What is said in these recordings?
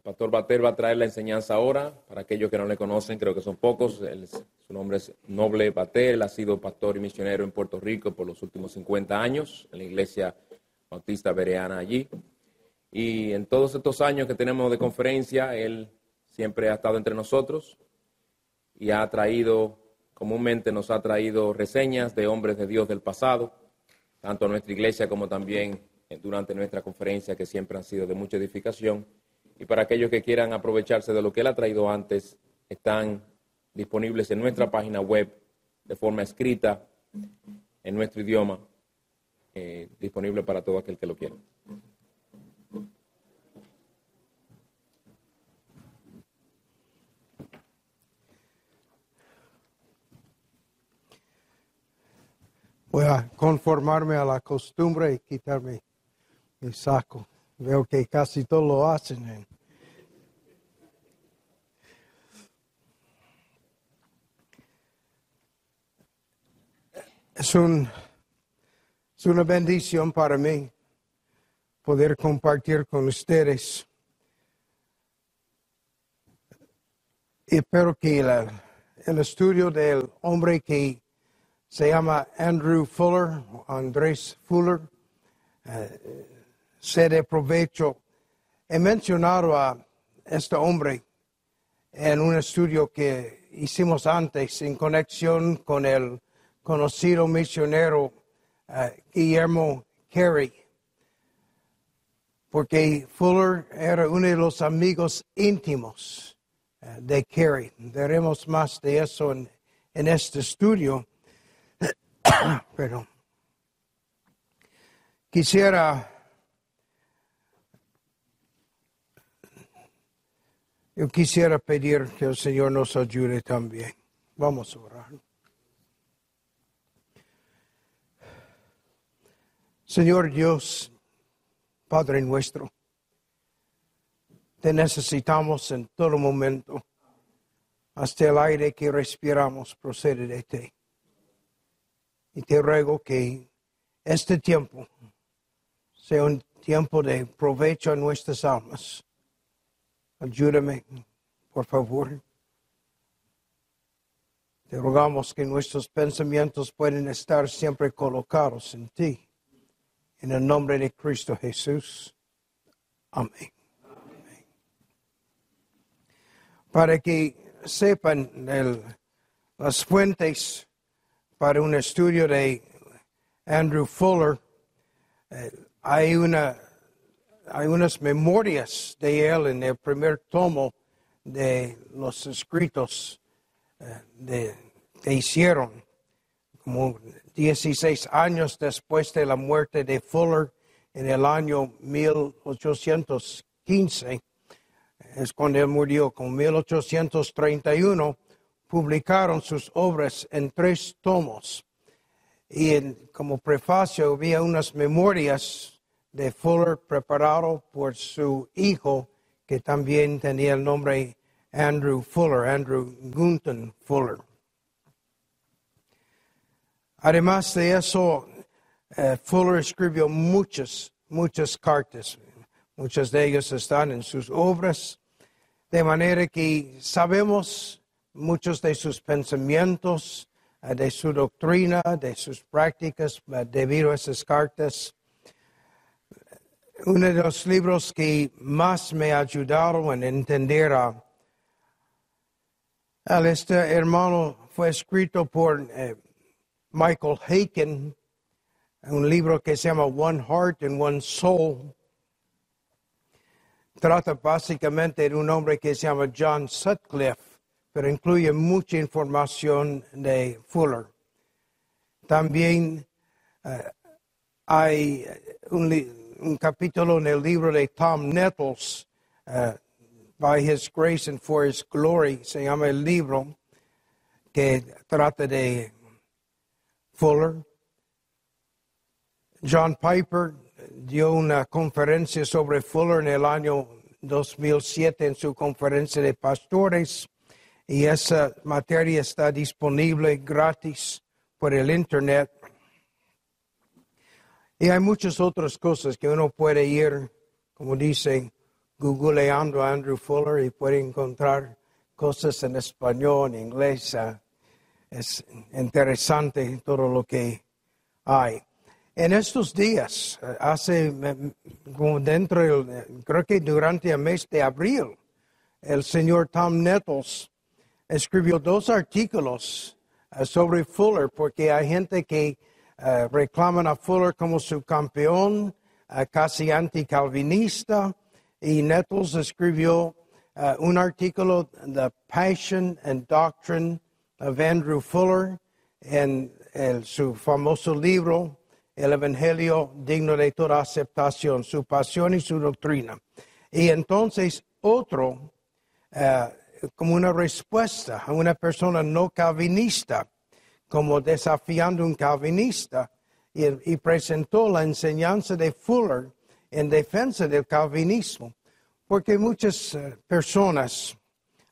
El pastor Bater va a traer la enseñanza ahora. Para aquellos que no le conocen, creo que son pocos. su nombre es Noble Bater. Él ha sido pastor y misionero en Puerto Rico por los últimos 50 años en la iglesia bautista bereana allí. Y en todos estos años que tenemos de conferencia, él siempre ha estado entre nosotros y ha traído, comúnmente nos ha traído reseñas de hombres de Dios del pasado, tanto a nuestra iglesia como también durante nuestra conferencia, que siempre han sido de mucha edificación. Y para aquellos que quieran aprovecharse de lo que él ha traído antes, están disponibles en nuestra página web de forma escrita en nuestro idioma, eh, disponible para todo aquel que lo quiera. Voy a conformarme a la costumbre y quitarme el saco. Veo que casi todos lo hacen. ¿eh? Es, un, es una bendición para mí poder compartir con ustedes. Y espero que el estudio del hombre que se llama Andrew Fuller, Andrés Fuller, eh, se de provecho. He mencionado a este hombre en un estudio que hicimos antes en conexión con el conocido misionero eh, Guillermo Carey, porque Fuller era uno de los amigos íntimos eh, de Carey. Veremos más de eso en este estudio. Pero quisiera yo quisiera pedir que el Señor nos ayude también. Vamos a orar. Señor Dios, Padre nuestro, te necesitamos en todo momento. Hasta el aire que respiramos procede de ti. Y te ruego que este tiempo sea un tiempo de provecho a nuestras almas. Ayúdame, por favor. Te rogamos que nuestros pensamientos puedan estar siempre colocados en ti. En el nombre de Cristo Jesús. Amén. Para que sepan las fuentes para un estudio de Andrew Fuller, eh, hay, una, hay unas memorias de él en el primer tomo de los escritos eh, de, que hicieron, como 16 años después de la muerte de Fuller en el año 1815, es cuando él murió, con 1831 publicaron sus obras en tres tomos. Y como prefacio había unas memorias de Fuller preparado por su hijo, que también tenía el nombre Andrew Fuller, Andrew Gunton Fuller. Además de eso, eh, Fuller escribió muchas, muchas cartas. Muchas de ellas están en sus obras, de manera que sabemos muchos de sus pensamientos, eh, de su doctrina, de sus prácticas eh, debido a esas cartas. Uno de los libros que más me ayudaron en entender a, este hermano fue escrito por eh, Michael Haken, un libro que se llama One Heart and One Soul. Trata básicamente de un hombre que se llama John Sutcliffe pero incluye mucha información de Fuller. También eh, hay un, capítulo en el libro de Tom Nettles, uh, By His Grace and For His Glory, se llama el libro, que trata de Fuller. John Piper dio una conferencia sobre Fuller en el año 2007 en su conferencia de pastores y esa materia está disponible gratis por el Internet. Y hay muchas otras cosas que uno puede ir, como dice, googleando a Andrew Fuller y puede encontrar cosas en español, en inglés. ah, es interesante todo lo que hay. En estos días, hace como dentro, del- creo que durante el mes de abril, el señor Tom Nettles escribió dos artículos eh, sobre Fuller, porque hay gente que eh, reclaman a Fuller como su campeón, eh, casi anticalvinista, y Nettles escribió eh, un artículo, The Passion and Doctrine of Andrew Fuller, en su famoso libro, El Evangelio digno de toda aceptación, su pasión y su doctrina. Y entonces otro, como una respuesta a una persona no calvinista, como desafiando un calvinista, y, presentó la enseñanza de Fuller en defensa del calvinismo, porque muchas eh, personas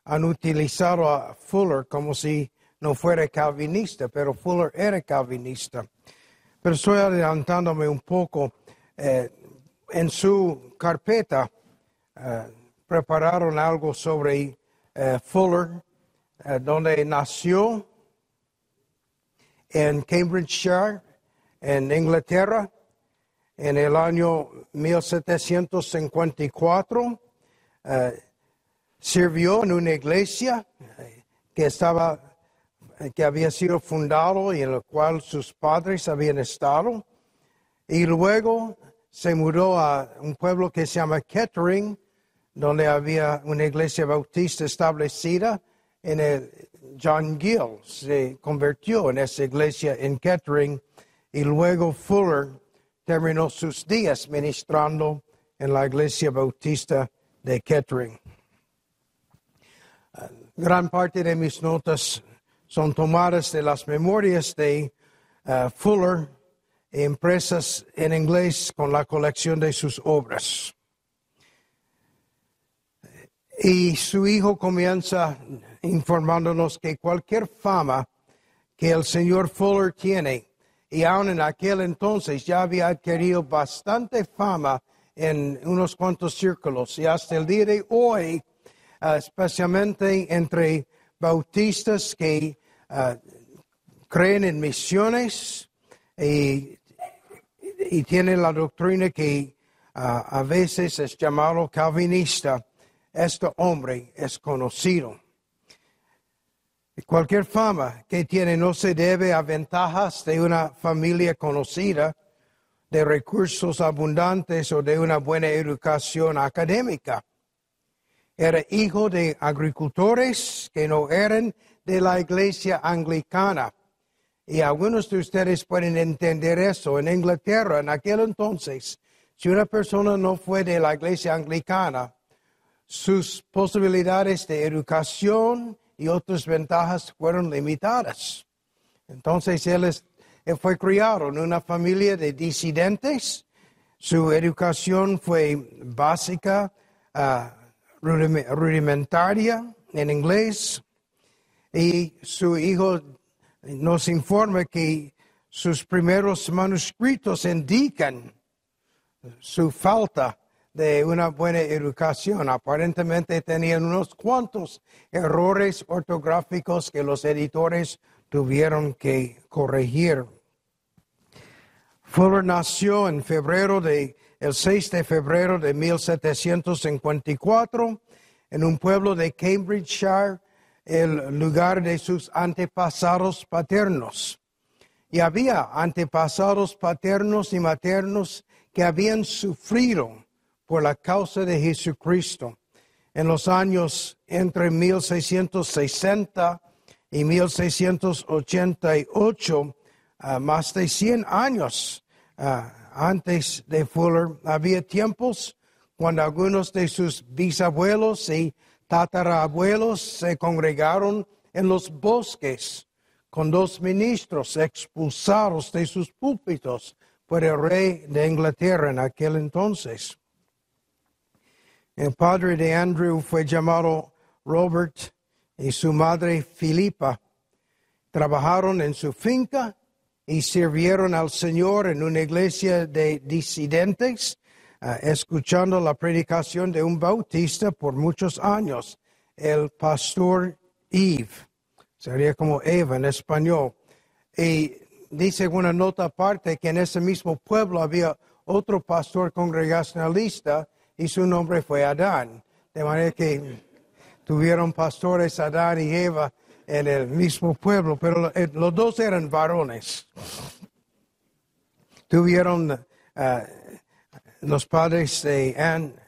han utilizado a Fuller como si no fuera calvinista, pero Fuller era calvinista. Pero estoy adelantándome un poco. eh, en su carpeta eh, prepararon algo sobre Fuller, donde nació en Cambridgeshire, en Inglaterra, en el año 1754. eh, sirvió en una iglesia eh, que estaba eh, que había sido fundado y en la cual sus padres habían estado. Y luego se mudó a un pueblo que se llama Kettering, donde había una iglesia bautista establecida. En el John Gill se convirtió en esa iglesia en Kettering y luego Fuller terminó sus días ministrando en la iglesia bautista de Kettering. Gran parte de mis notas son tomadas de las memorias de eh, Fuller impresas en inglés con la colección de sus obras. Y su hijo comienza informándonos que cualquier fama que el señor Fuller tiene, y aún en aquel entonces ya había adquirido bastante fama en unos cuantos círculos, y hasta el día de hoy, eh, especialmente entre bautistas que eh, creen en misiones y, y tienen la doctrina que ah, a veces es llamado calvinista, este hombre es conocido. Cualquier fama que tiene no se debe a ventajas de una familia conocida, de recursos abundantes o de una buena educación académica. Era hijo de agricultores que no eran de la iglesia anglicana. Y algunos de ustedes pueden entender eso. En Inglaterra, en aquel entonces, si una persona no fue de la iglesia anglicana, sus posibilidades de educación y otras ventajas fueron limitadas. Entonces él, es- fue criado en una familia de disidentes. Su educación fue básica, rudim- rudimentaria en inglés. Y su hijo nos informa que sus primeros manuscritos indican su falta de una buena educación. Aparentemente tenían unos cuantos errores ortográficos que los editores tuvieron que corregir. Fuller nació en febrero de, el 6 de febrero de 1754 en un pueblo de Cambridgeshire, el lugar de sus antepasados paternos. Y había antepasados paternos y maternos que habían sufrido por la causa de Jesucristo. En los años entre 1660 y 1688, ah, más de 100 años ah, antes de Fuller, había tiempos cuando algunos de sus bisabuelos y tatarabuelos se congregaron en los bosques con dos ministros expulsados de sus púlpitos por el rey de Inglaterra en aquel entonces. El padre de Andrew fue llamado Robert y su madre Filipa. Trabajaron en su finca y sirvieron al Señor en una iglesia de disidentes ah, escuchando la predicación de un bautista por muchos años, el pastor Eve, sería como Eva en español. Y dice una nota aparte que en ese mismo pueblo había otro pastor congregacionalista y su nombre fue Adán. De manera que tuvieron pastores Adán y Eva en el mismo pueblo, pero eh, los dos eran varones. Tuvieron ah, los padres de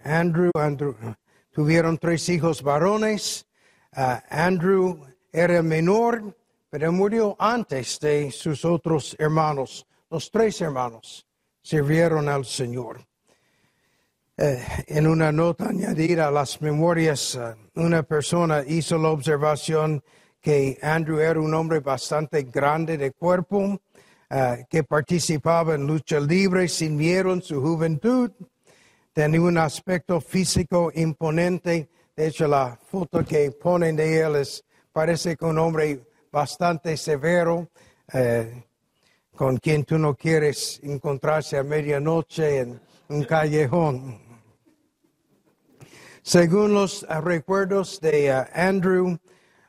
Andrew, Andrew, tuvieron tres hijos varones. Ah, Andrew era menor, pero murió antes de sus otros hermanos. Los tres hermanos sirvieron al Señor. Eh, en una nota añadida a las memorias, ah, una persona hizo la observación que Andrew era un hombre bastante grande de cuerpo, ah, que participaba en lucha libre sin miedo en su juventud, tenía un aspecto físico imponente. De hecho, la foto que ponen de él es, parece que un hombre bastante severo, eh, con quien tú no quieres encontrarse a medianoche en un callejón. Según los recuerdos de ah, Andrew,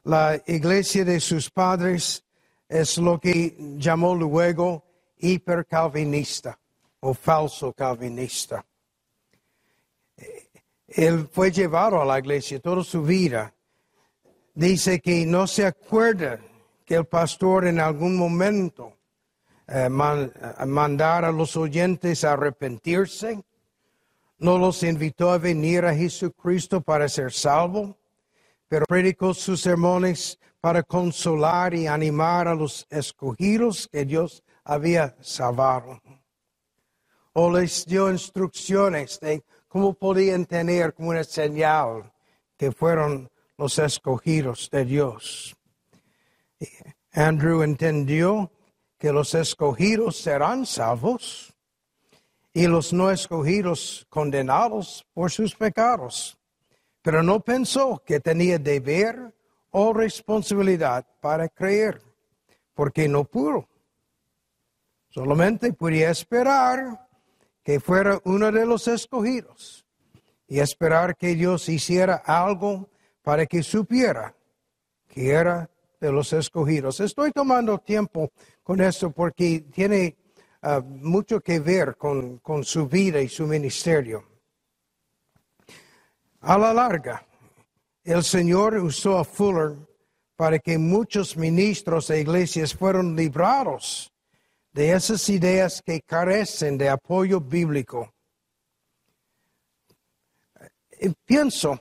la iglesia de sus padres es lo que llamó luego hipercalvinista o falso calvinista. Él fue llevado a la iglesia toda su vida. Dice que no se acuerda que el pastor en algún momento eh, mandara a los oyentes a arrepentirse, no los invitó a venir a Jesucristo para ser salvo pero predicó sus sermones para consolar y animar a los escogidos que Dios había salvado. O les dio instrucciones de cómo podían tener como una señal que fueron los escogidos de Dios. Andrew entendió que los escogidos serán salvos y los no escogidos condenados por sus pecados pero no pensó que tenía deber o responsabilidad para creer, porque no pudo. Solamente podía esperar que fuera uno de los escogidos y esperar que Dios hiciera algo para que supiera que era de los escogidos. Estoy tomando tiempo con esto porque tiene ah, mucho que ver con, con su vida y su ministerio. A la larga, el Señor usó a Fuller para que muchos ministros e iglesias fueron librados de esas ideas que carecen de apoyo bíblico. pienso,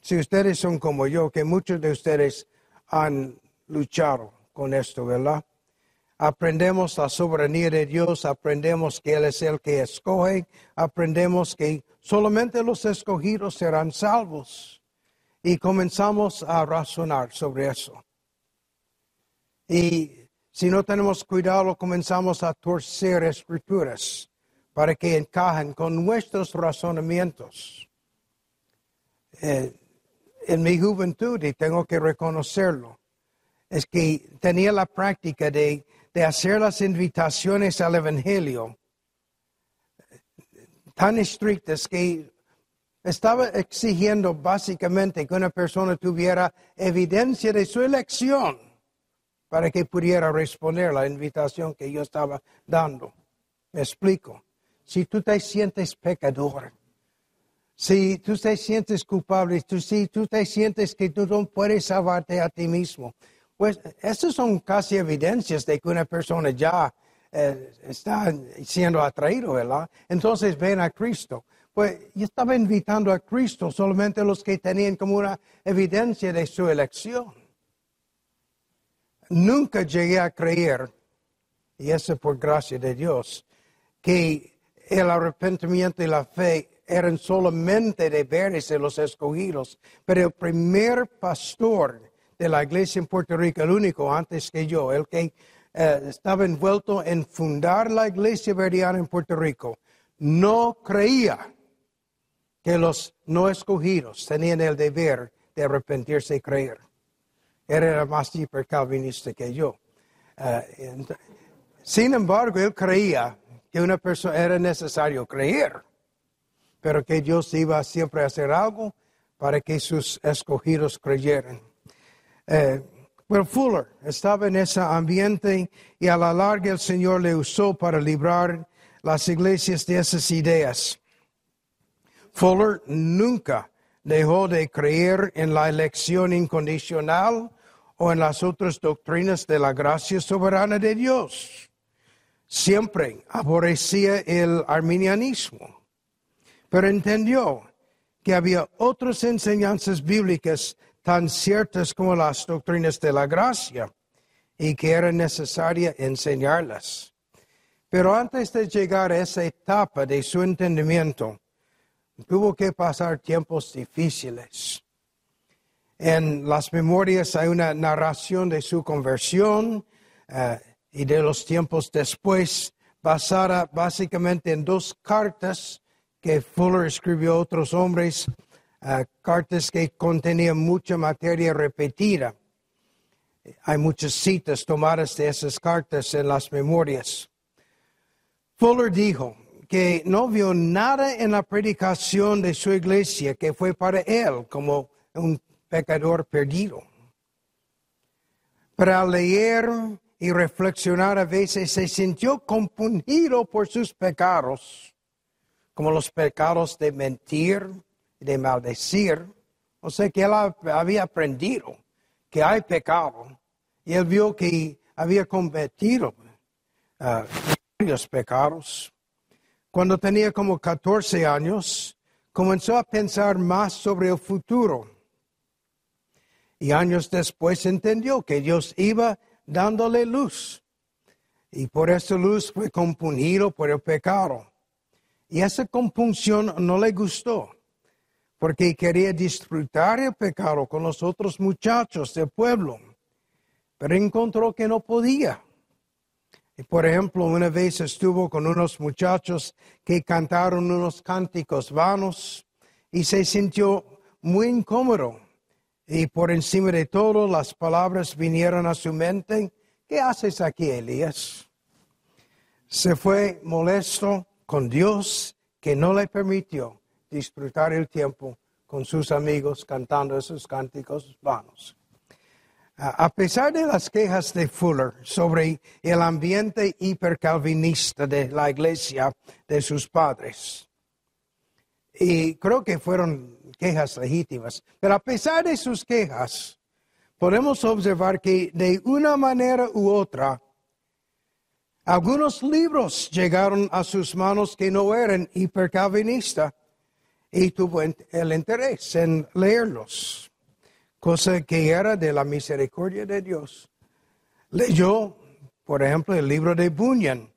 si ustedes son como yo, que muchos de ustedes han luchado con esto, ¿verdad? Aprendemos la soberanía de Dios, aprendemos que Él es el que escoge, aprendemos que solamente los escogidos serán salvos. Y comenzamos a razonar sobre eso. Y si no tenemos cuidado, comenzamos a torcer escrituras para que encajen con nuestros razonamientos. Eh, en mi juventud, y tengo que reconocerlo, es que tenía la práctica de, de hacer las invitaciones al Evangelio tan estrictas que estaba exigiendo básicamente que una persona tuviera evidencia de su elección para que pudiera responder la invitación que yo estaba dando. Me explico. Si tú te sientes pecador, si tú te sientes culpable, si tú te sientes que tú no puedes salvarte a ti mismo, pues estas son casi evidencias de que una persona ya eh, está siendo atraído, ¿verdad? Entonces ven a Cristo. Pues yo estaba invitando a Cristo solamente los que tenían como una evidencia de su elección. Nunca llegué a creer, y eso por gracia de Dios, que el arrepentimiento y la fe eran solamente deberes de los escogidos, pero el primer pastor de la iglesia en Puerto Rico, el único antes que yo, el que eh, estaba envuelto en fundar la iglesia verdiana en Puerto Rico, no creía que los no escogidos tenían el deber de arrepentirse y creer. Era más hipercalvinista que yo. Eh, sin embargo, él creía que una persona era necesario creer. pero que Dios iba siempre a hacer algo para que sus escogidos creyeran. Eh, pero Fuller estaba en ese ambiente y a la larga el Señor le usó para librar las iglesias de esas ideas. Fuller nunca dejó de creer en la elección incondicional o en las otras doctrinas de la gracia soberana de Dios. Siempre aborrecía el arminianismo, pero entendió que había otras enseñanzas bíblicas tan ciertas como las doctrinas de la gracia y que era necesaria enseñarlas. Pero antes de llegar a esa etapa de su entendimiento, tuvo que pasar tiempos difíciles. En las memorias hay una narración de su conversión eh, y de los tiempos después, basada básicamente en dos cartas que Fuller escribió a otros hombres, eh, cartas que contenían mucha materia repetida. Hay muchas citas tomadas de esas cartas en las memorias. Fuller dijo, que no vio nada en la predicación de su iglesia que fue para él como un pecador perdido. Para leer y reflexionar a veces se sintió compungido por sus pecados, como los pecados de mentir, de maldecir. O sea que él había aprendido que hay pecado y él vio que había cometido uh, varios pecados. Cuando tenía como 14 años, comenzó a pensar más sobre el futuro. Y años después entendió que Dios iba dándole luz. Y por esa luz fue compungido por el pecado. Y esa compunción no le gustó, porque quería disfrutar el pecado con los otros muchachos del pueblo. Pero encontró que no podía. Por ejemplo, una vez estuvo con unos muchachos que cantaron unos cánticos vanos y se sintió muy incómodo. Y por encima de todo las palabras vinieron a su mente. ¿Qué haces aquí, Elías? Se fue molesto con Dios que no le permitió disfrutar el tiempo con sus amigos cantando esos cánticos vanos. A pesar de las quejas de Fuller sobre el ambiente hipercalvinista de la iglesia de sus padres, y creo que fueron quejas legítimas, pero a pesar de sus quejas, podemos observar que de una manera u otra, algunos libros llegaron a sus manos que no eran hipercalvinistas y tuvo el interés en leerlos cosa que era de la misericordia de Dios. Leyó, por ejemplo, el libro de Bunyan,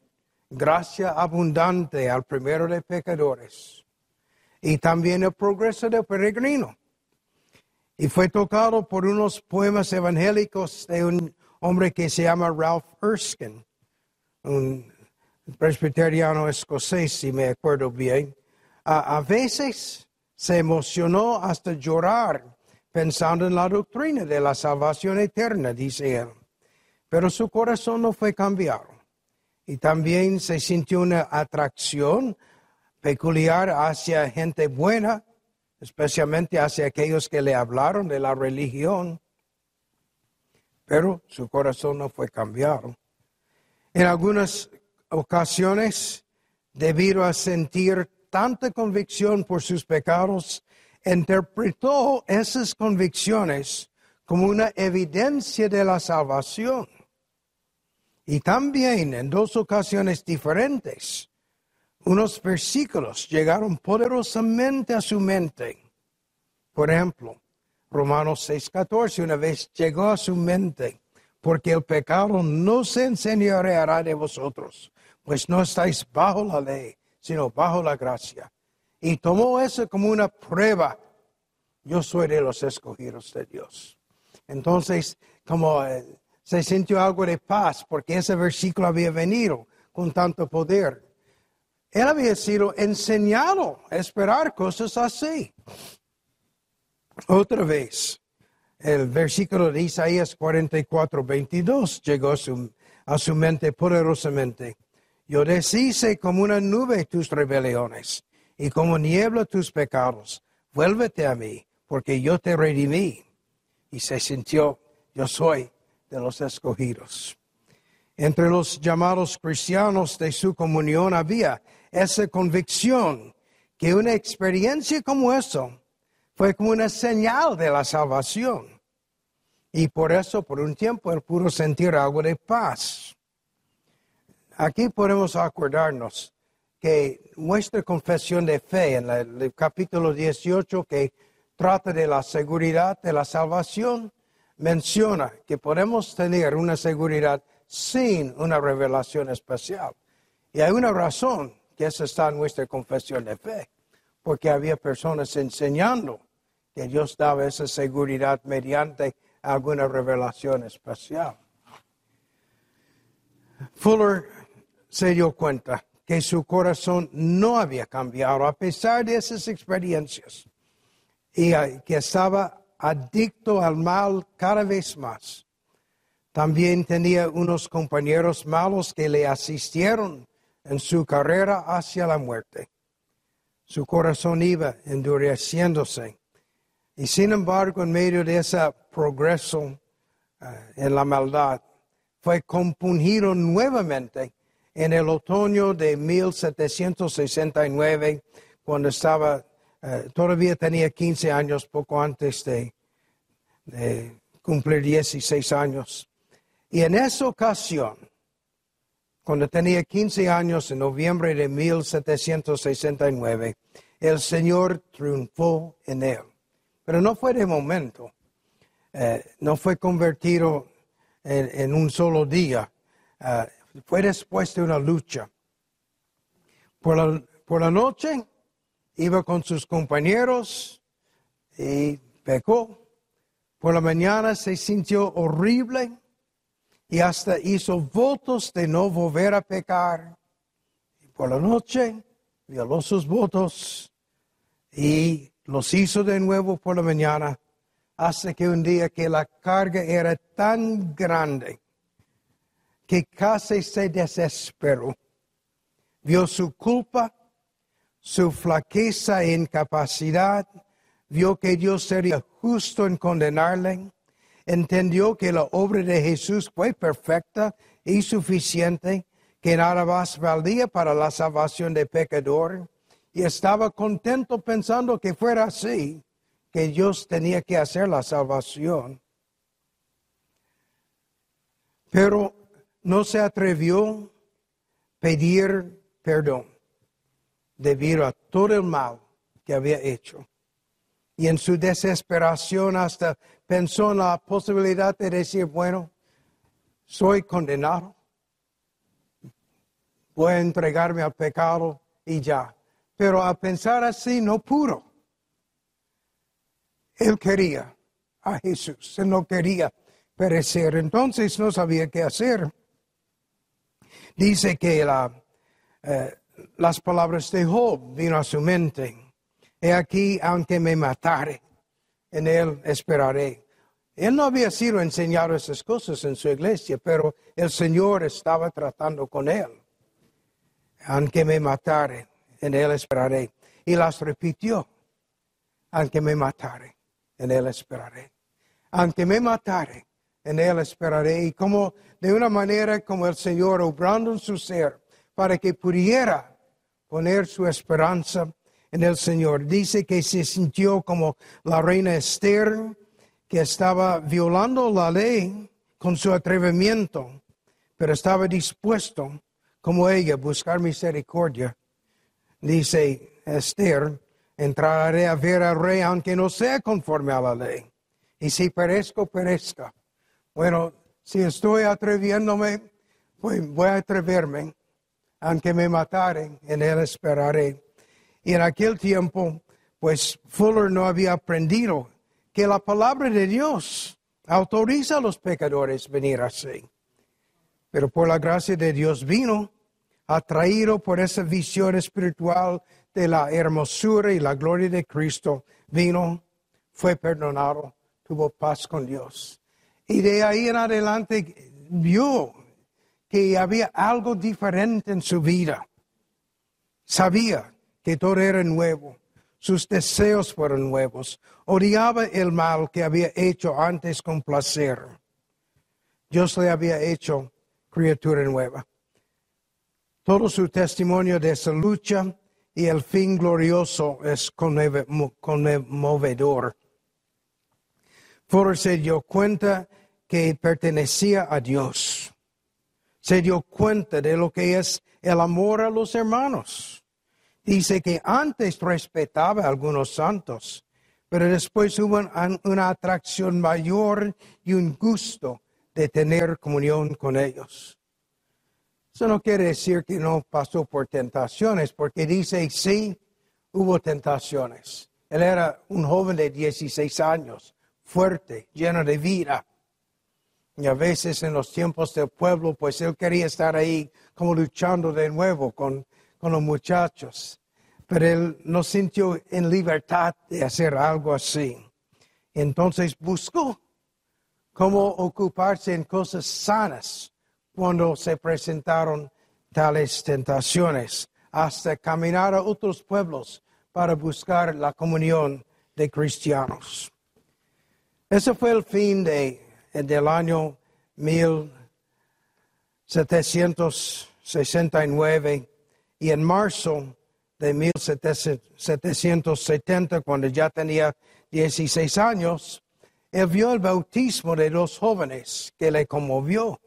Gracia abundante al primero de pecadores, y también el progreso del peregrino. Y fue tocado por unos poemas evangélicos de un hombre que se llama Ralph Erskine, un presbiteriano escocés, si me acuerdo bien. A veces se emocionó hasta llorar pensando en la doctrina de la salvación eterna, dice él. Pero su corazón no fue cambiado. Y también se sintió una atracción peculiar hacia gente buena, especialmente hacia aquellos que le hablaron de la religión. Pero su corazón no fue cambiado. En algunas ocasiones, debido a sentir tanta convicción por sus pecados, interpretó esas convicciones como una evidencia de la salvación. Y también en dos ocasiones diferentes, unos versículos llegaron poderosamente a su mente. Por ejemplo, Romanos 6:14 una vez llegó a su mente, porque el pecado no se enseñoreará de vosotros, pues no estáis bajo la ley, sino bajo la gracia y tomó eso como una prueba. Yo soy de los escogidos de Dios. Entonces, como eh, se sintió algo de paz porque ese versículo había venido con tanto poder. Él había sido enseñado a esperar cosas así. Otra vez, el versículo de Isaías 44, 22 llegó a su, a su mente poderosamente. Yo deshice como una nube tus rebeliones y como niebla tus pecados. Vuélvete a mí, porque yo te redimí. Y se sintió, yo soy de los escogidos. Entre los llamados cristianos de su comunión había esa convicción que una experiencia como eso fue como una señal de la salvación. Y por eso, por un tiempo, él pudo sentir algo de paz. Aquí podemos acordarnos que nuestra confesión de fe en el capítulo 18 que trata de la seguridad de la salvación, menciona que podemos tener una seguridad sin una revelación especial. Y hay una razón que esa está en nuestra confesión de fe, porque había personas enseñando que Dios daba esa seguridad mediante alguna revelación especial. Fuller se dio cuenta que su corazón no había cambiado a pesar de esas experiencias y que estaba adicto al mal cada vez más. También tenía unos compañeros malos que le asistieron en su carrera hacia la muerte. Su corazón iba endureciéndose. Y sin embargo, en medio de ese progreso eh, en la maldad, fue compungido nuevamente en el otoño de 1769, cuando estaba, eh, todavía tenía 15 años, poco antes de, cumplir 16 años. Y en esa ocasión, cuando tenía 15 años, en noviembre de 1769, el Señor triunfó en él. Pero no fue de momento, eh, no fue convertido en, un solo día, eh, fue después de una lucha. Por la, por la noche iba con sus compañeros y pecó. Por la mañana se sintió horrible y hasta hizo votos de no volver a pecar. Y por la noche violó sus votos y los hizo de nuevo por la mañana, hasta que un día que la carga era tan grande que casi se desesperó. Vio su culpa, su flaqueza e incapacidad, vio que Dios sería justo en condenarle entendió que la obra de Jesús fue perfecta y suficiente, que nada más valía para la salvación del pecador, y estaba contento pensando que fuera así, que Dios tenía que hacer la salvación. Pero no se atrevió a pedir perdón debido a todo el mal que había hecho y en su desesperación hasta pensó en la posibilidad de decir, bueno, soy condenado, voy a entregarme al pecado y ya. Pero a pensar así no pudo. Él quería a Jesús, no quería perecer, entonces no sabía qué hacer. Dice que eh, las palabras de Job vino a su mente He aquí, aunque me matare, en él esperaré. Él no había sido enseñado esas cosas en su iglesia, pero el Señor estaba tratando con él. Aunque me matare, en él esperaré. Y las repitió. Aunque me matare, en él esperaré. Aunque me matare, en él esperaré. Y como de una manera como el Señor obrando en su ser para que pudiera poner su esperanza en el Señor. Dice que se sintió como la reina Esther, que estaba violando la ley con su atrevimiento, pero estaba dispuesto, como ella, a buscar misericordia. Dice Esther, entraré a ver al rey aunque no sea conforme a la ley. Y si perezco, perezca. Bueno, si estoy atreviéndome, pues voy a atreverme. Aunque me mataren, en él esperaré. Y en aquel tiempo, pues Fuller no había aprendido que la palabra de Dios autoriza a los pecadores venir así. Pero por la gracia de Dios vino, atraído por esa visión espiritual de la hermosura y la gloria de Cristo, vino, fue perdonado, tuvo paz con Dios. Y de ahí en adelante vio que había algo diferente en su vida. Sabía que todo era nuevo. Sus deseos fueron nuevos. Odiaba el mal que había hecho antes con placer. Dios le había hecho criatura nueva. Todo su testimonio de esa lucha y el fin glorioso es conmovedor. Fuller se dio cuenta que pertenecía a Dios. Se dio cuenta de lo que es el amor a los hermanos. Dice que antes respetaba a algunos santos, pero después hubo una atracción mayor y un gusto de tener comunión con ellos. Eso no quiere decir que no pasó por tentaciones, porque dice sí, hubo tentaciones. Él era un joven de 16 años, fuerte, lleno de vida. Y a veces en los tiempos del pueblo, pues él quería estar ahí como luchando de nuevo con, con los muchachos. Pero él no sintió en libertad de hacer algo así. Entonces buscó cómo ocuparse en cosas sanas cuando se presentaron tales tentaciones, hasta caminar a otros pueblos para buscar la comunión de cristianos. Ese fue el fin de del año 1769 y en marzo de 1770, cuando ya tenía 16 años, él vio el bautismo de dos jóvenes que le conmovió.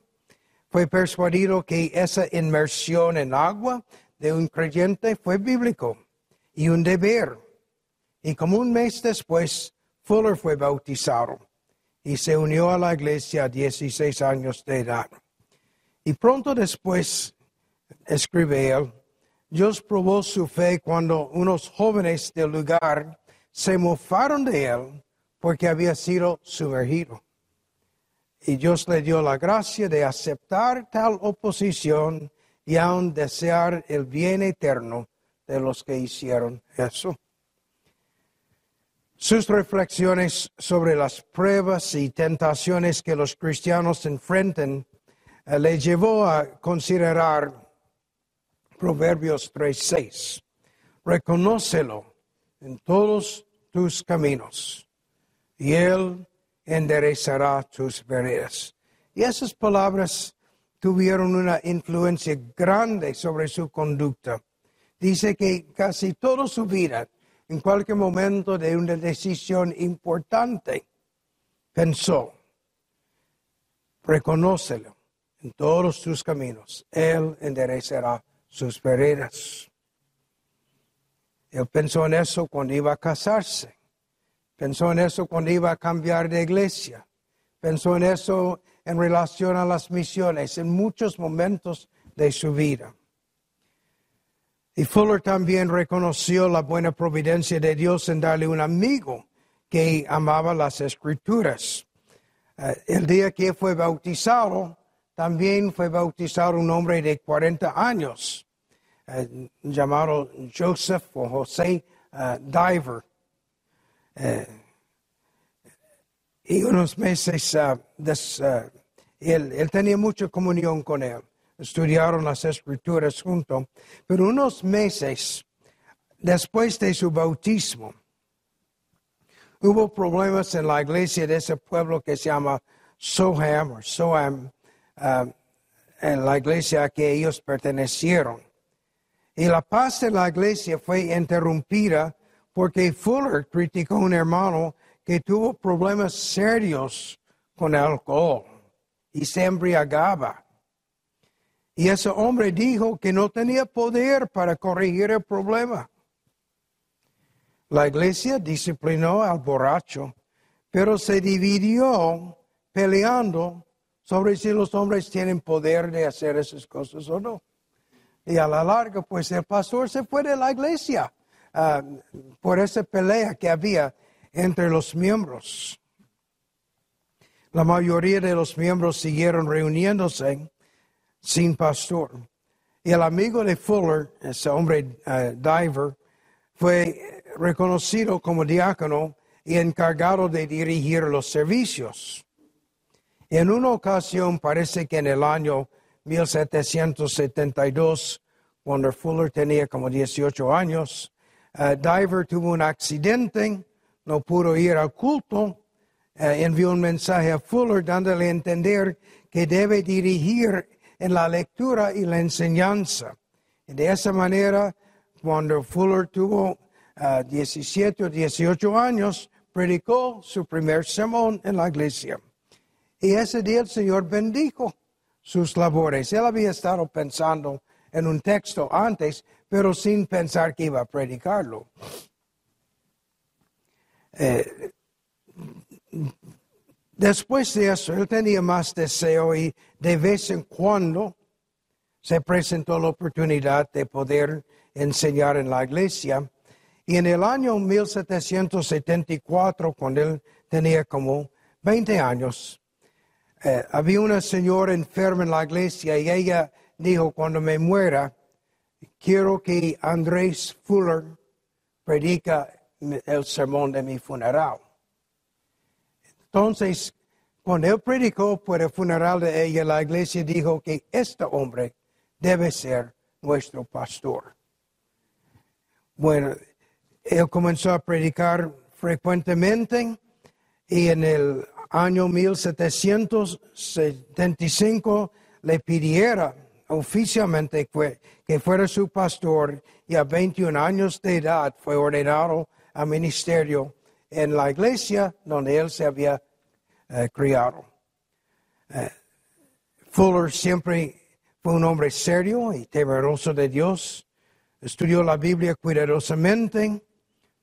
Fue persuadido que esa inmersión en agua de un creyente fue bíblico y un deber. Y como un mes después, Fuller fue bautizado y se unió a la iglesia a 16 años de edad. Y pronto después, escribe él, Dios probó su fe cuando unos jóvenes del lugar se mofaron de él porque había sido sumergido. Y Dios le dio la gracia de aceptar tal oposición y aún desear el bien eterno de los que hicieron eso. Sus reflexiones sobre las pruebas y tentaciones que los cristianos enfrentan eh, le llevó a considerar Proverbios 3:6. Reconócelo en todos tus caminos y él enderezará tus veredas. Y esas palabras tuvieron una influencia grande sobre su conducta. Dice que casi toda su vida en cualquier momento de una decisión importante, pensó, reconócelo en todos tus caminos, Él enderezará sus veredas. Él pensó en eso cuando iba a casarse, pensó en eso cuando iba a cambiar de iglesia, pensó en eso en relación a las misiones, en muchos momentos de su vida. Y Fuller también reconoció la buena providencia de Dios en darle un amigo que amaba las escrituras. Eh, el día que fue bautizado, también fue bautizado un hombre de 40 años, eh, llamado Joseph o José eh, Diver. y unos meses, él tenía mucha comunión con él estudiaron las escrituras juntos, pero unos meses después de su bautismo, hubo problemas en la iglesia de ese pueblo que se llama Soham o Soham, um, en la iglesia a que ellos pertenecieron. Y la paz de la iglesia fue interrumpida porque Fuller criticó a un hermano que tuvo problemas serios con el alcohol y se embriagaba. Y ese hombre dijo que no tenía poder para corregir el problema. La iglesia disciplinó al borracho, pero se dividió peleando sobre si los hombres tienen poder de hacer esas cosas o no. Y a la larga, pues el pastor se fue de la iglesia ah, por esa pelea que había entre los miembros. La mayoría de los miembros siguieron reuniéndose sin pastor. Y el amigo de Fuller, ese hombre eh, diver, fue reconocido como diácono y encargado de dirigir los servicios. En una ocasión, parece que en el año 1772, cuando Fuller tenía como 18 años. Uh, Diver tuvo un accidente, no pudo ir al culto, uh, envió un mensaje a Fuller dándole a entender que debe dirigir en la lectura y la enseñanza. Y de esa manera, cuando Fuller tuvo uh, 17 o 18 años, predicó su primer sermón en la iglesia. Y ese día el Señor bendijo sus labores. Él había estado pensando en un texto antes, pero sin pensar que iba a predicarlo. Eh, después de eso, él tenía más deseo y de vez en cuando se presentó la oportunidad de poder enseñar en la iglesia. Y en el año 1774, cuando él tenía como 20 años, eh, había una señora enferma en la iglesia y ella dijo, cuando me muera, quiero que Andrés Fuller predica el sermón de mi funeral. Entonces, cuando él predicó por el funeral de ella, la iglesia dijo que este hombre debe ser nuestro pastor. Bueno, él comenzó a predicar frecuentemente y en el año 1775 le pidiera oficialmente que fuera su pastor y a 21 años de edad fue ordenado a ministerio en la iglesia donde él se había eh. Eh, Fuller siempre fue un hombre serio y temeroso de Dios. Estudió la Biblia cuidadosamente,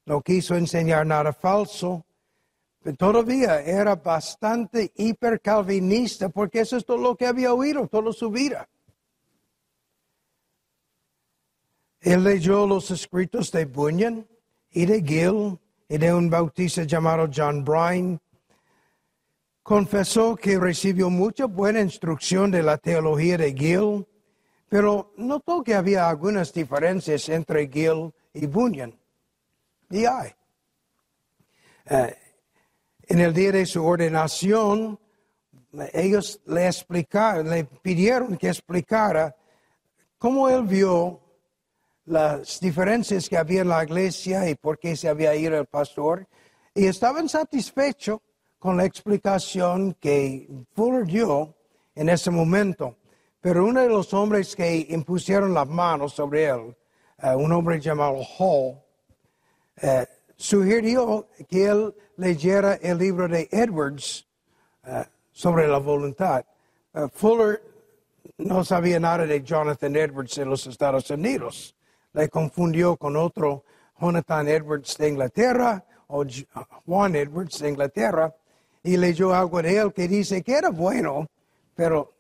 no quiso enseñar nada falso. Pero todavía era bastante hipercalvinista porque eso es todo lo que había oído toda su vida. Él leyó los escritos de Bunyan y de Gill y de un bautista llamado John Bryan. Confesó que recibió mucha buena instrucción de la teología de Gill, pero notó que había algunas diferencias entre Gill y Bunyan. Y hay. Eh, en el día de su ordenación, ellos le explicaron, le pidieron que explicara cómo él vio las diferencias que había en la iglesia y por qué se había ido el pastor, y estaban satisfechos con la explicación que Fuller dio en ese momento. Pero uno de los hombres que impusieron las manos sobre él, eh, un hombre llamado Hall, eh, sugirió que él leyera el libro de Edwards eh, sobre la voluntad. Fuller no sabía nada de Jonathan Edwards en los Estados Unidos le confundió con otro Jonathan Edwards de Inglaterra o Juan Edwards de Inglaterra y leyó algo de él que dice que era bueno, pero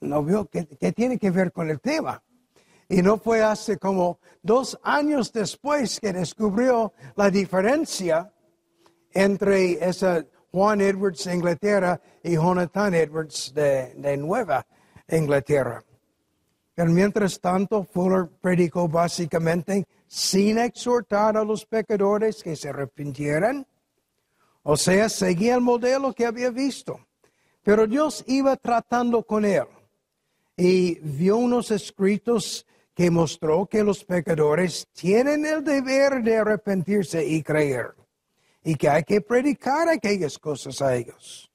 no vio que, tiene que ver con el tema. Y no fue hace como dos años después que descubrió la diferencia entre esa Juan Edwards de Inglaterra y Jonathan Edwards de, de Nueva Inglaterra. Pero mientras tanto, Fuller predicó básicamente sin exhortar a los pecadores que se arrepintieran. O sea, seguía el modelo que había visto. Pero Dios iba tratando con él y vio unos escritos que mostró que los pecadores tienen el deber de arrepentirse y creer. Y que hay que predicar aquellas cosas a ellos.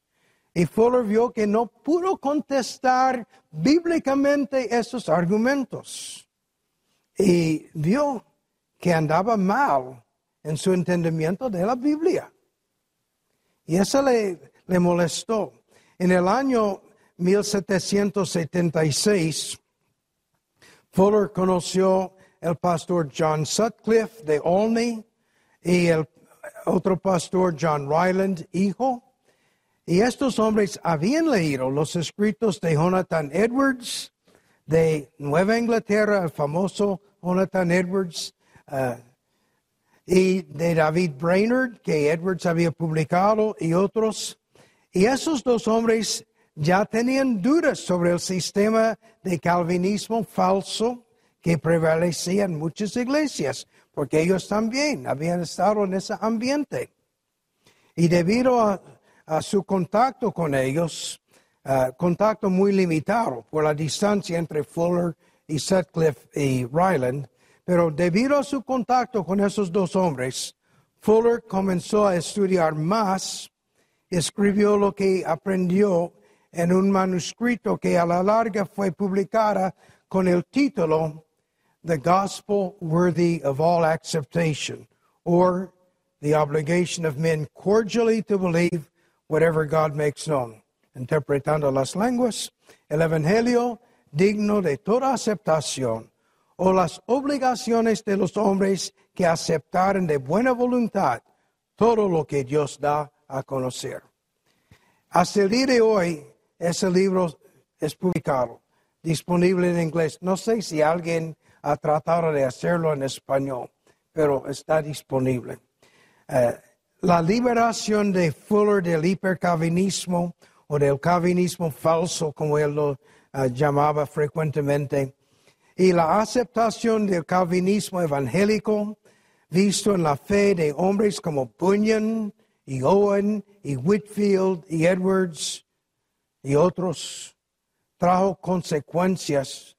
Y Fuller vio que no pudo contestar bíblicamente esos argumentos. Y vio que andaba mal en su entendimiento de la Biblia. Y eso le, le molestó. En el año 1776, Fuller conoció el pastor John Sutcliffe de Olney y el otro pastor John Ryland, hijo. Y estos hombres habían leído los escritos de Jonathan Edwards, de Nueva Inglaterra, el famoso Jonathan Edwards, uh, y de David Brainerd, que Edwards había publicado, y otros. Y esos dos hombres ya tenían dudas sobre el sistema de calvinismo falso que prevalecía en muchas iglesias, porque ellos también habían estado en ese ambiente. Y debido a su contacto con ellos, contacto muy limitado por la distancia entre Fuller y Sutcliffe y Ryland, pero debido a su contacto con esos dos hombres, Fuller comenzó a estudiar más, escribió lo que aprendió en un manuscrito que a la larga fue publicada con el título The Gospel Worthy of All Acceptation, or The Obligation of Men Cordially to Believe Whatever God Makes Known. Interpretando las lenguas, el Evangelio digno de toda aceptación, o las obligaciones de los hombres que aceptaron de buena voluntad todo lo que Dios da a conocer. Hasta el día de hoy, ese libro es publicado, disponible en inglés. No sé si alguien ha tratado de hacerlo en español, pero está disponible. Eh, la liberación de Fuller del hipercalvinismo o del calvinismo falso, como él lo eh, llamaba frecuentemente, y la aceptación del calvinismo evangélico, visto en la fe de hombres como Bunyan y Owen y Whitfield y Edwards y otros, trajo consecuencias,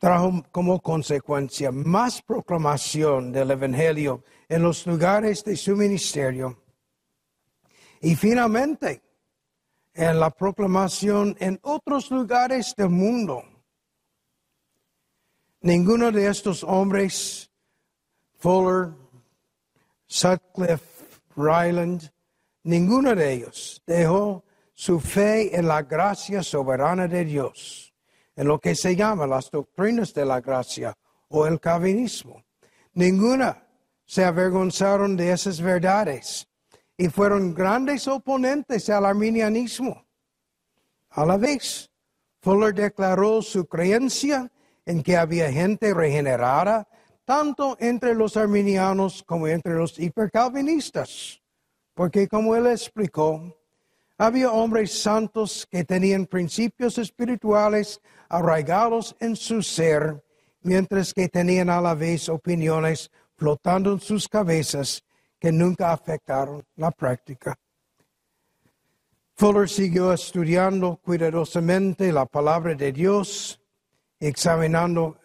trajo como consecuencia más proclamación del Evangelio en los lugares de su ministerio. Y finalmente, en la proclamación en otros lugares del mundo. Ninguno de estos hombres, Fuller, Sutcliffe, Ryland, ninguno de ellos dejó su fe en la gracia soberana de Dios, en lo que se llama las doctrinas de la gracia o el calvinismo. Ninguna se avergonzaron de esas verdades y fueron grandes oponentes al arminianismo. A la vez, Fuller declaró su creencia en que había gente regenerada tanto entre los arminianos como entre los hipercalvinistas, porque como él explicó, había hombres santos que tenían principios espirituales arraigados en su ser, mientras que tenían a la vez opiniones flotando en sus cabezas que nunca afectaron la práctica. Fuller siguió estudiando cuidadosamente la palabra de Dios, examinando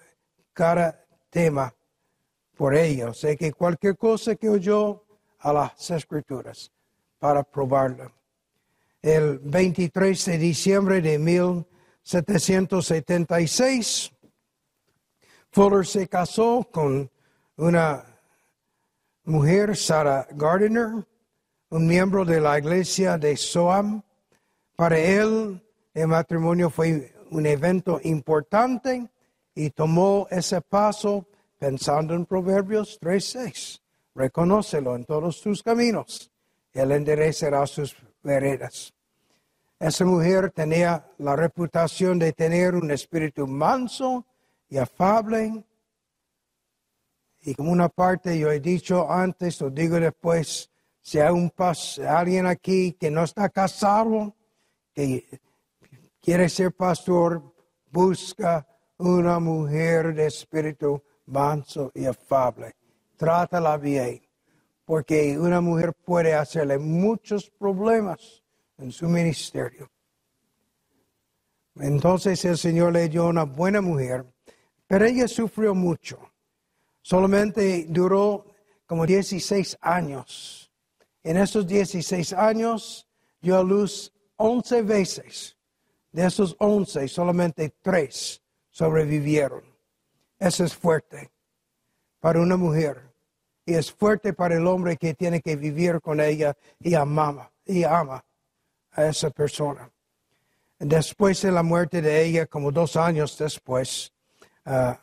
cada tema por ello. Sé que cualquier cosa que oyó a las escrituras para probarla. El 23 de diciembre de 1776, Fuller se casó con una mujer, Sarah Gardiner, un miembro de la iglesia de Soam. Para él, el matrimonio fue un evento importante y tomó ese paso pensando en Proverbios 3.6. Reconócelo en todos tus caminos. Él enderecerá sus veredas. Esa mujer tenía la reputación de tener un espíritu manso y afable, y como una parte, yo he dicho antes, lo digo después, si hay un alguien aquí que no está casado, que quiere ser pastor, busca una mujer de espíritu manso y afable. Trátala bien, porque una mujer puede hacerle muchos problemas en su ministerio. Entonces el Señor le dio una buena mujer, pero ella sufrió mucho. Solamente duró como 16 años. En esos 16 años dio a luz 11 veces. De esos 11, solamente 3 sobrevivieron. Eso es fuerte para una mujer. Y es fuerte para el hombre que tiene que vivir con ella y ama, y ama a esa persona. Después de la muerte de ella, como dos años después, ah,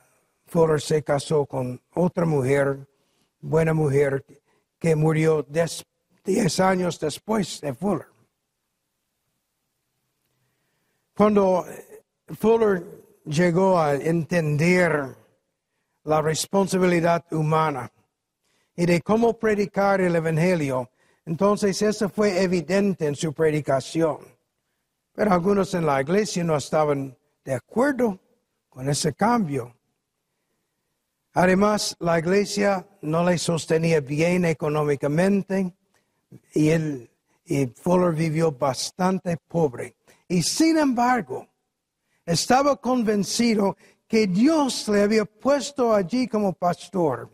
Fuller se casó con otra mujer, buena mujer, que murió diez años después de Fuller. Cuando Fuller llegó a entender la responsabilidad humana y de cómo predicar el Evangelio, entonces eso fue evidente en su predicación. Pero algunos en la iglesia no estaban de acuerdo con ese cambio. Además, la iglesia no le sostenía bien económicamente y, y Fuller vivió bastante pobre. Y sin embargo, estaba convencido que Dios le había puesto allí como pastor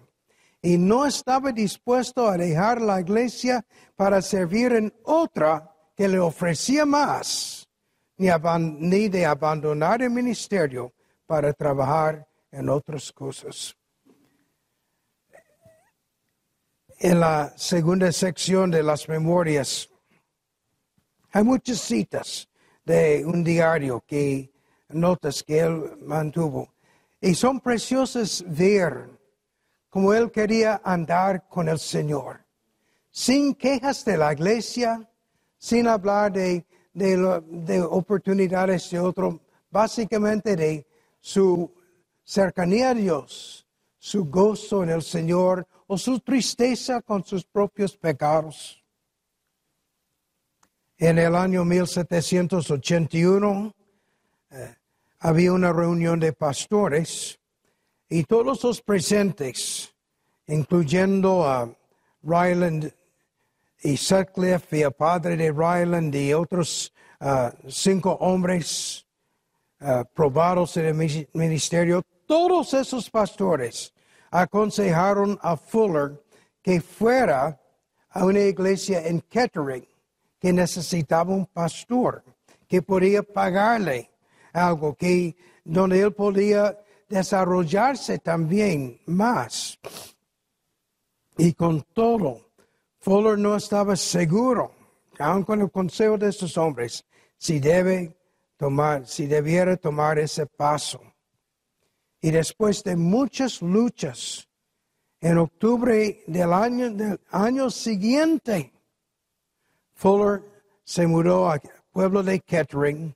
y no estaba dispuesto a dejar la iglesia para servir en otra que le ofrecía más, ni, de abandonar el ministerio para trabajar en otras cosas. En la segunda sección de las memorias hay muchas citas de un diario que notas que él mantuvo. Y son preciosas ver cómo él quería andar con el Señor, sin quejas de la iglesia, sin hablar de, de, oportunidades de otro, básicamente de su cercanía a Dios, su gozo en el Señor o su tristeza con sus propios pecados. En el año 1781 eh, había una reunión de pastores y todos los presentes, incluyendo a Ryland y Sutcliffe y el padre de Ryland y otros ah, cinco hombres ah, probados en el ministerio, todos esos pastores aconsejaron a Fuller que fuera a una iglesia en Kettering que necesitaba un pastor que podía pagarle algo, que donde él podía desarrollarse también más. Y con todo, Fuller no estaba seguro, aun con el consejo de estos hombres, si debe tomar, si debiera tomar ese paso. Y después de muchas luchas, en octubre del año, del año siguiente, Fuller se mudó al pueblo de Kettering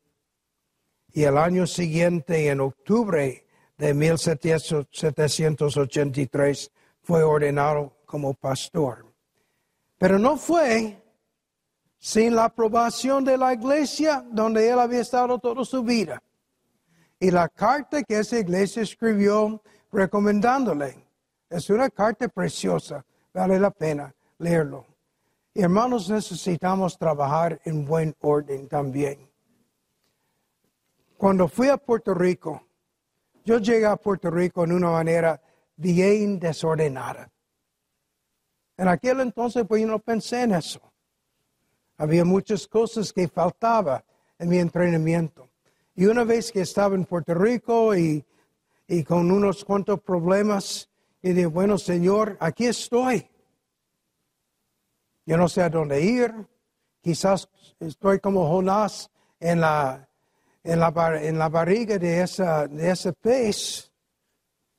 y el año siguiente, en octubre de 1783, fue ordenado como pastor. Pero no fue sin la aprobación de la iglesia donde él había estado toda su vida. Y la carta que esa iglesia escribió recomendándole es una carta preciosa, vale la pena leerlo hermanos, necesitamos trabajar en buen orden también. Cuando fui a Puerto Rico, yo llegué a Puerto Rico en una manera bien desordenada. En aquel entonces, pues yo no pensé en eso. Había muchas cosas que faltaba en mi entrenamiento. Y una vez que estaba en Puerto Rico y, y con unos cuantos problemas, y dije, bueno, Señor, aquí estoy. Yo no sé a dónde ir. Quizás estoy como Jonás en la, en la, en la barriga de, esa, de ese pez.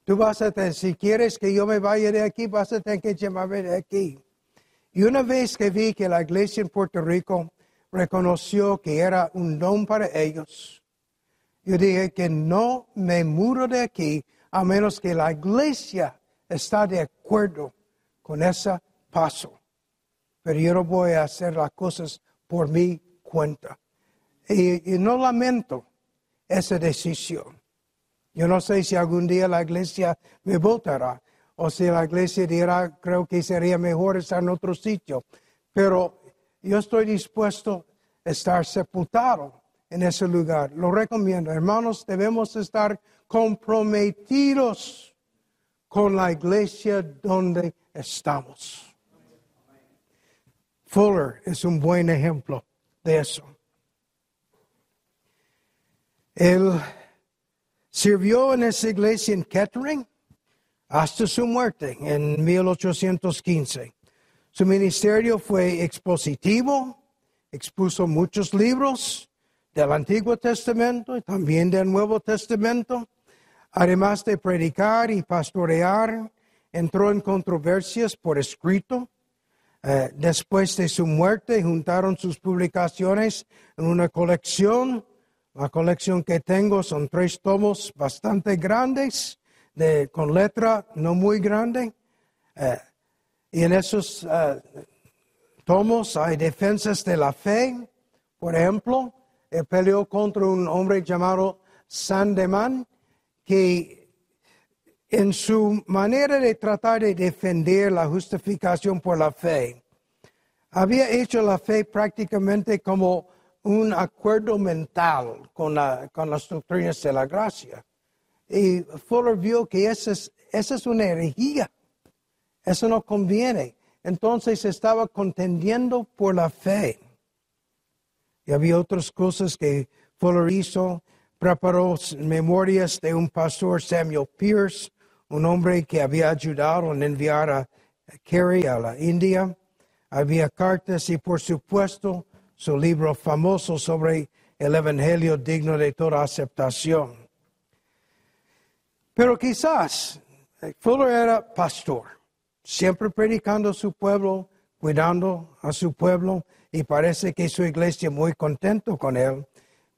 Tú vas a tener, si quieres que yo me vaya de aquí, vas a tener que llamarme de aquí. Y una vez que vi que la iglesia en Puerto Rico reconoció que era un don para ellos, yo dije que no me mudo de aquí a menos que la iglesia está de acuerdo con ese paso pero yo no voy a hacer las cosas por mi cuenta. Y, no lamento esa decisión. Yo no sé si algún día la iglesia me votará o si la iglesia dirá, creo que sería mejor estar en otro sitio. Pero yo estoy dispuesto a estar sepultado en ese lugar. Lo recomiendo. Hermanos, debemos estar comprometidos con la iglesia donde estamos. Fuller es un buen ejemplo de eso. Él sirvió en esa iglesia en Kettering hasta su muerte en 1815. Su ministerio fue expositivo, expuso muchos libros del Antiguo Testamento y también del Nuevo Testamento. Además de predicar y pastorear, entró en controversias por escrito eh, después de su muerte juntaron sus publicaciones en una colección. La colección que tengo son tres tomos bastante grandes, de, con letra no muy grande. Eh, y en esos eh, tomos hay defensas de la fe. Por ejemplo, él peleó contra un hombre llamado Sandeman, que en su manera de tratar de defender la justificación por la fe, había hecho la fe prácticamente como un acuerdo mental con, la, con las doctrinas de la gracia. Y Fuller vio que esa es, esa es una herejía. Eso no conviene. Entonces estaba contendiendo por la fe. Y había otras cosas que Fuller hizo. Preparó memorias de un pastor, Samuel Pierce, un hombre que había ayudado en enviar a Kerry a la India. Había cartas y, por supuesto, su libro famoso sobre el Evangelio digno de toda aceptación. Pero quizás eh, Fuller era pastor, siempre predicando a su pueblo, cuidando a su pueblo, y parece que su iglesia muy contento con él.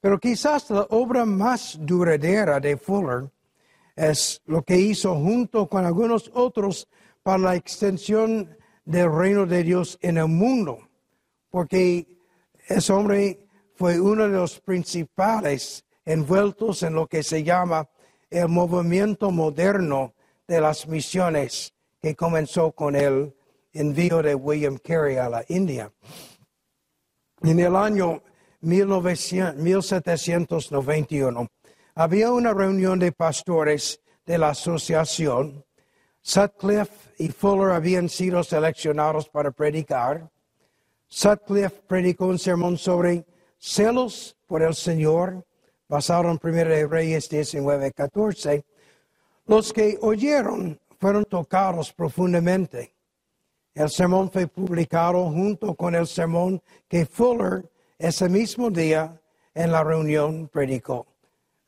Pero quizás la obra más duradera de Fuller es lo que hizo junto con algunos otros para la extensión del reino de Dios en el mundo, porque ese hombre fue uno de los principales envueltos en lo que se llama el movimiento moderno de las misiones que comenzó con el envío de William Carey a la India. En el año 1791 había una reunión de pastores de la asociación. Sutcliffe y Fuller habían sido seleccionados para predicar. Sutcliffe predicó un sermón sobre celos por el Señor, basado en 1 Reyes 19, 14. Los que oyeron fueron tocados profundamente. El sermón fue publicado junto con el sermón que Fuller ese mismo día en la reunión predicó.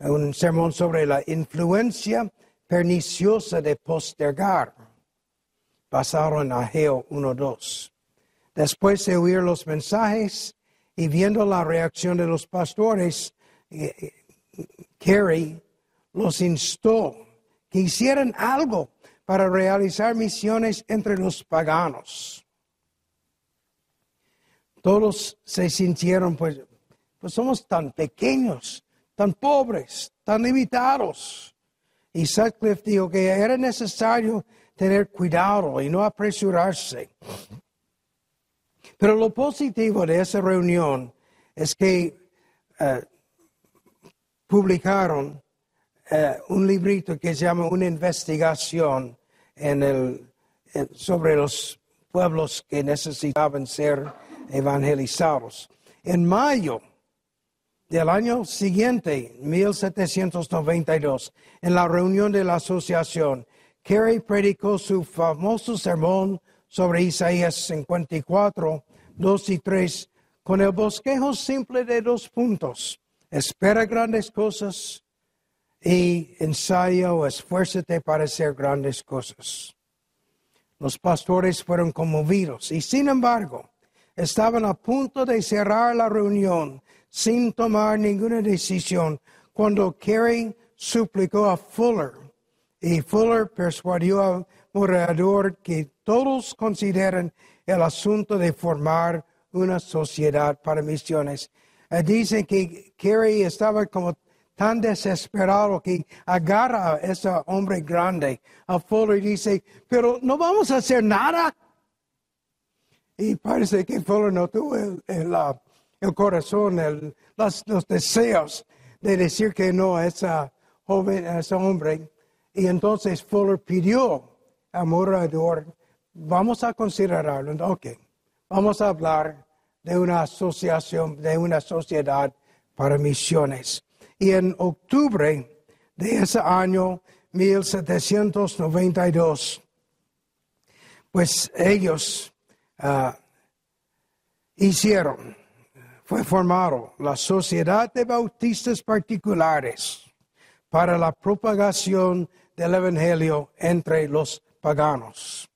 Un sermón sobre la influencia perniciosa de postergar, basado en Ageo 1.2. Después de oír los mensajes y viendo la reacción de los pastores, eh, Kerry los instó que hicieran algo para realizar misiones entre los paganos. Todos se sintieron, pues, pues somos tan pequeños, tan pobres, tan limitados. Y Sutcliffe dijo que era necesario tener cuidado y no apresurarse. Pero lo positivo de esa reunión es que eh, publicaron eh, un librito que se llama Una investigación en el, sobre los pueblos que necesitaban ser evangelizados. En mayo del año siguiente, 1792, en la reunión de la asociación, Carey predicó su famoso sermón sobre Isaías 54, 2 y 3, con el bosquejo simple de dos puntos. Espera grandes cosas y ensaya o esfuérzate para hacer grandes cosas. Los pastores fueron conmovidos y sin embargo estaban a punto de cerrar la reunión sin tomar ninguna decisión cuando Carey suplicó a Fuller y Fuller persuadió al moderador que todos consideran el asunto de formar una sociedad para misiones. Eh, Dicen que Kerry estaba como tan desesperado que agarra a ese hombre grande, a Fuller, y dice, pero no vamos a hacer nada. Y parece que Fuller no tuvo el, corazón, los, los, deseos de decir que no a esa joven, a ese hombre. Y entonces Fuller pidió a Morador, vamos a considerarlo. Ok, vamos a hablar de una asociación, de una sociedad para misiones. Y en octubre de ese año 1792, pues ellos uh, hicieron, fue formado la Sociedad de Bautistas Particulares para la propagación del Evangelio entre los paganos.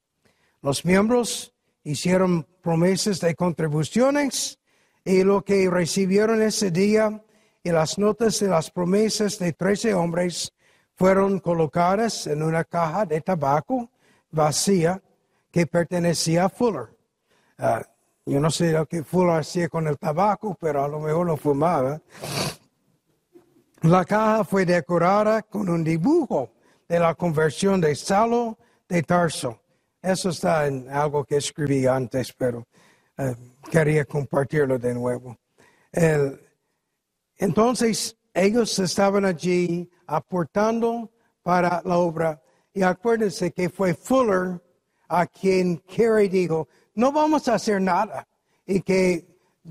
Los miembros hicieron promesas de contribuciones y lo que recibieron ese día y las notas de las promesas de trece hombres fueron colocadas en una caja de tabaco vacía que pertenecía a Fuller. Ah, yo no sé lo que Fuller hacía con el tabaco, pero a lo mejor lo fumaba. La caja fue decorada con un dibujo de la conversión de Salo de Tarso. Eso está en algo que escribí antes, pero eh, quería compartirlo de nuevo. Entonces ellos estaban allí aportando para la obra. Y acuérdense que fue Fuller a quien Kerry dijo, no vamos a hacer nada. Y que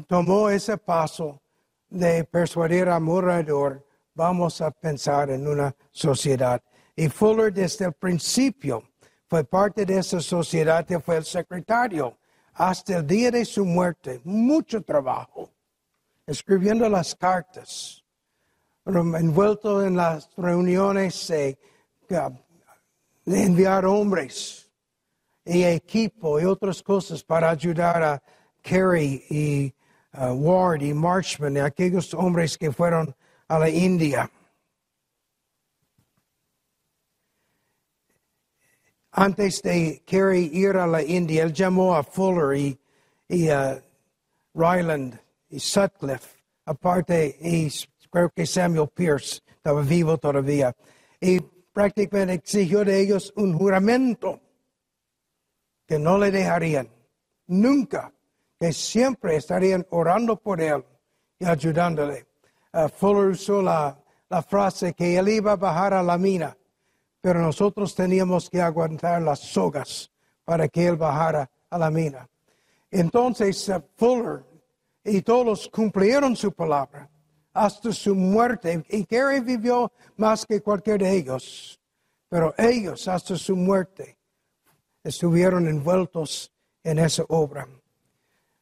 tomó ese paso de persuadir a Morador, vamos a pensar en una sociedad. Y Fuller desde el principio fue parte de esa sociedad y fue el secretario hasta el día de su muerte. Mucho trabajo, escribiendo las cartas, envuelto en las reuniones eh, de enviar hombres y equipo y otras cosas para ayudar a Kerry y uh, Ward y Marchman y aquellos hombres que fueron a la India. Antes de Kerry ir a la India, él llamó a Fuller y, y Ryland y Sutcliffe, aparte, y creo que Samuel Pierce estaba vivo todavía, y prácticamente exigió de ellos un juramento que no le dejarían nunca, que siempre estarían orando por él y ayudándole. Uh, Fuller usó la, frase que él iba a bajar a la mina, pero nosotros teníamos que aguantar las sogas para que él bajara a la mina. Entonces uh, Fuller y todos cumplieron su palabra hasta su muerte. Y Gary vivió más que cualquier de ellos, pero ellos hasta su muerte estuvieron envueltos en esa obra.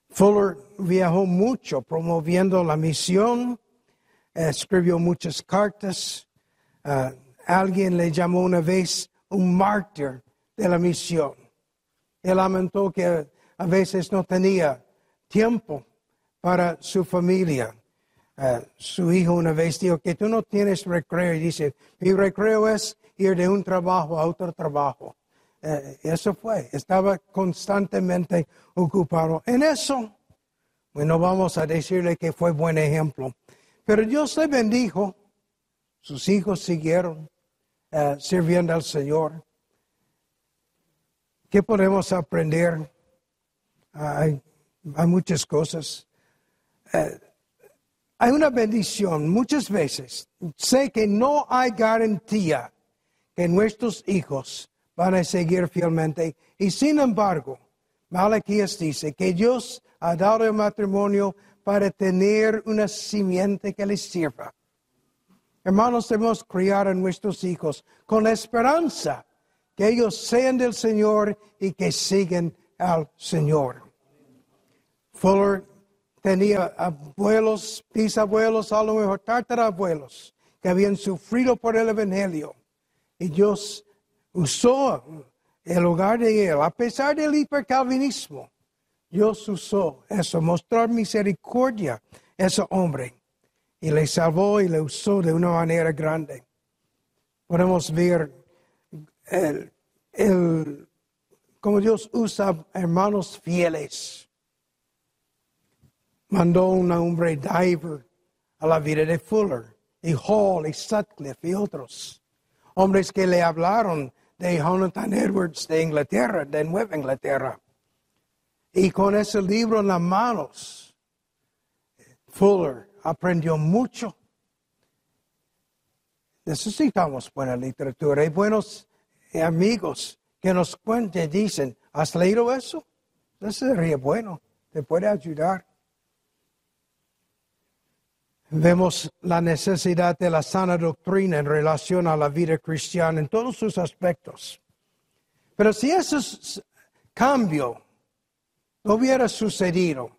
Fuller viajó mucho promoviendo la misión, escribió muchas cartas. Uh, alguien le llamó una vez un mártir de la misión. Él lamentó que a veces no tenía tiempo para su familia. Uh, su hijo una vez dijo que tú no tienes recreo y dice, mi recreo es ir de un trabajo a otro trabajo. Uh, eso fue, estaba constantemente ocupado en eso. Bueno, vamos a decirle que fue buen ejemplo. Pero Dios le bendijo, sus hijos siguieron uh, sirviendo al Señor. ¿Qué podemos aprender? hay, muchas cosas. Uh, hay una bendición muchas veces. Sé que no hay garantía que nuestros hijos van a seguir fielmente. Y sin embargo, Malaquías dice que Dios ha dado el matrimonio para tener una simiente que les sirva. Hermanos, debemos criar a nuestros hijos con la esperanza que ellos sean del Señor y que siguen al Señor. Fuller tenía abuelos, bisabuelos, a lo mejor tatarabuelos que habían sufrido por el Evangelio. Y Dios usó el hogar de él, a pesar del hipercalvinismo. Dios usó eso, mostrar misericordia a ese hombre. Y le salvó y le usó de una manera grande. Podemos ver el, el, cómo Dios usa hermanos fieles mandó un hombre diver a la vida de Fuller, y Hall, y Sutcliffe, y otros. Hombres que le hablaron de Jonathan Edwards de Inglaterra, de Nueva Inglaterra. Y con ese libro en las manos, Fuller aprendió mucho. Necesitamos buena literatura y buenos amigos que nos cuenten, dicen, ¿has leído eso? Eso sería bueno, te puede ayudar. Vemos la necesidad de la sana doctrina en relación a la vida cristiana en todos sus aspectos. Pero si ese cambio no hubiera sucedido,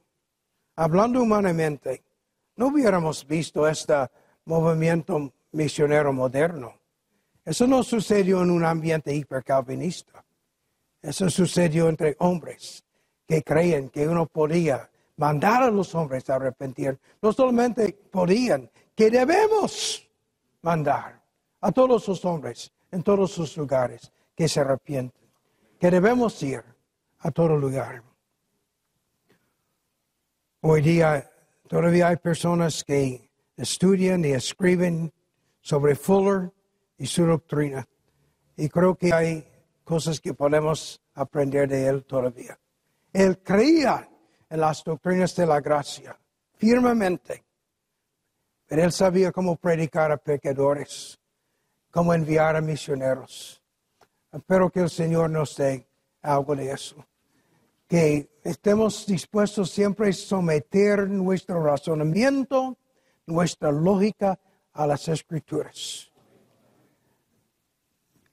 hablando humanamente, no hubiéramos visto este movimiento misionero moderno. Eso no sucedió en un ambiente hipercalvinista. Eso sucedió entre hombres que creen que uno podía mandar a los hombres a arrepentir. No solamente podían, que debemos mandar a todos los hombres en todos sus lugares que se arrepienten. Que debemos ir a todo lugar. Hoy día todavía hay personas que estudian y escriben sobre Fuller y su doctrina. Y creo que hay cosas que podemos aprender de él todavía. Él creía en las doctrinas de la gracia firmemente. Pero él sabía cómo predicar a pecadores, cómo enviar a misioneros. Espero que el Señor nos dé algo de eso. Que estemos dispuestos siempre a someter nuestro razonamiento, nuestra lógica a las escrituras.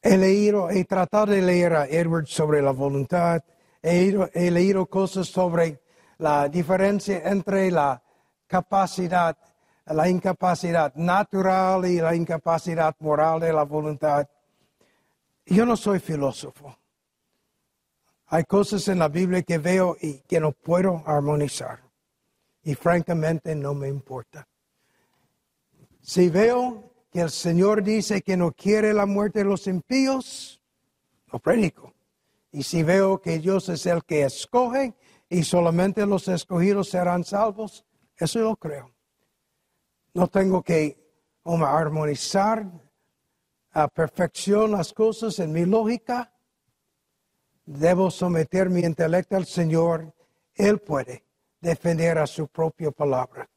He leído, he tratado de leer a Edward sobre la voluntad, he, leído cosas sobre la diferencia entre la capacidad, la incapacidad natural y la incapacidad moral de la voluntad. Yo no soy filósofo. Hay cosas en la Biblia que veo y que no puedo armonizar. Y francamente no me importa. Si veo que el Señor dice que no quiere la muerte de los impíos, lo predico. Y si veo que Dios es el que escoge y solamente los escogidos serán salvos, eso lo creo. No tengo que armonizar a perfección las cosas en mi lógica. Debo someter mi intelecto al Señor. Él puede defender a su propia palabra.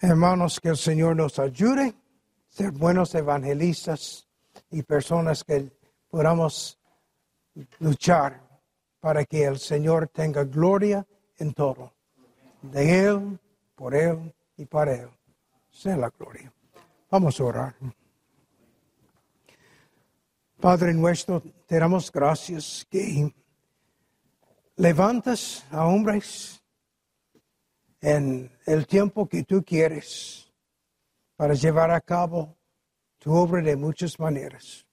Hermanos, que el Señor nos ayude a ser buenos evangelistas y personas que podamos luchar para que el Señor tenga gloria en todo. De Él, por Él y para Él. Sea la gloria. Vamos a orar. Padre nuestro, te damos gracias que levantas a hombres en el tiempo que tú quieres para llevar a cabo tu obra de muchas maneras.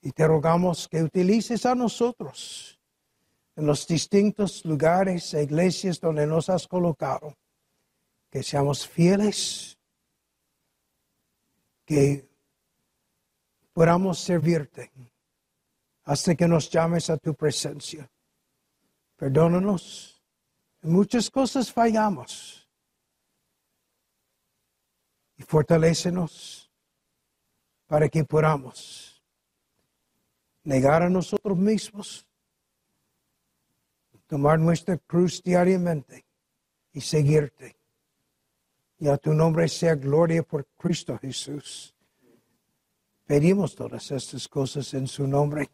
Y te rogamos que utilices a nosotros en los distintos lugares e iglesias donde nos has colocado, que seamos fieles, que podamos servirte hasta que nos llames a tu presencia. Perdónanos muchas cosas fallamos. Y fortalecenos para que podamos negar a nosotros mismos, tomar nuestra cruz diariamente y seguirte. Y a tu nombre sea gloria por Cristo Jesús. Pedimos todas estas cosas en su nombre.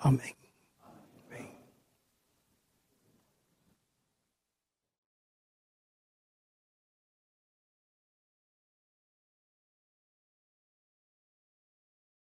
Amén.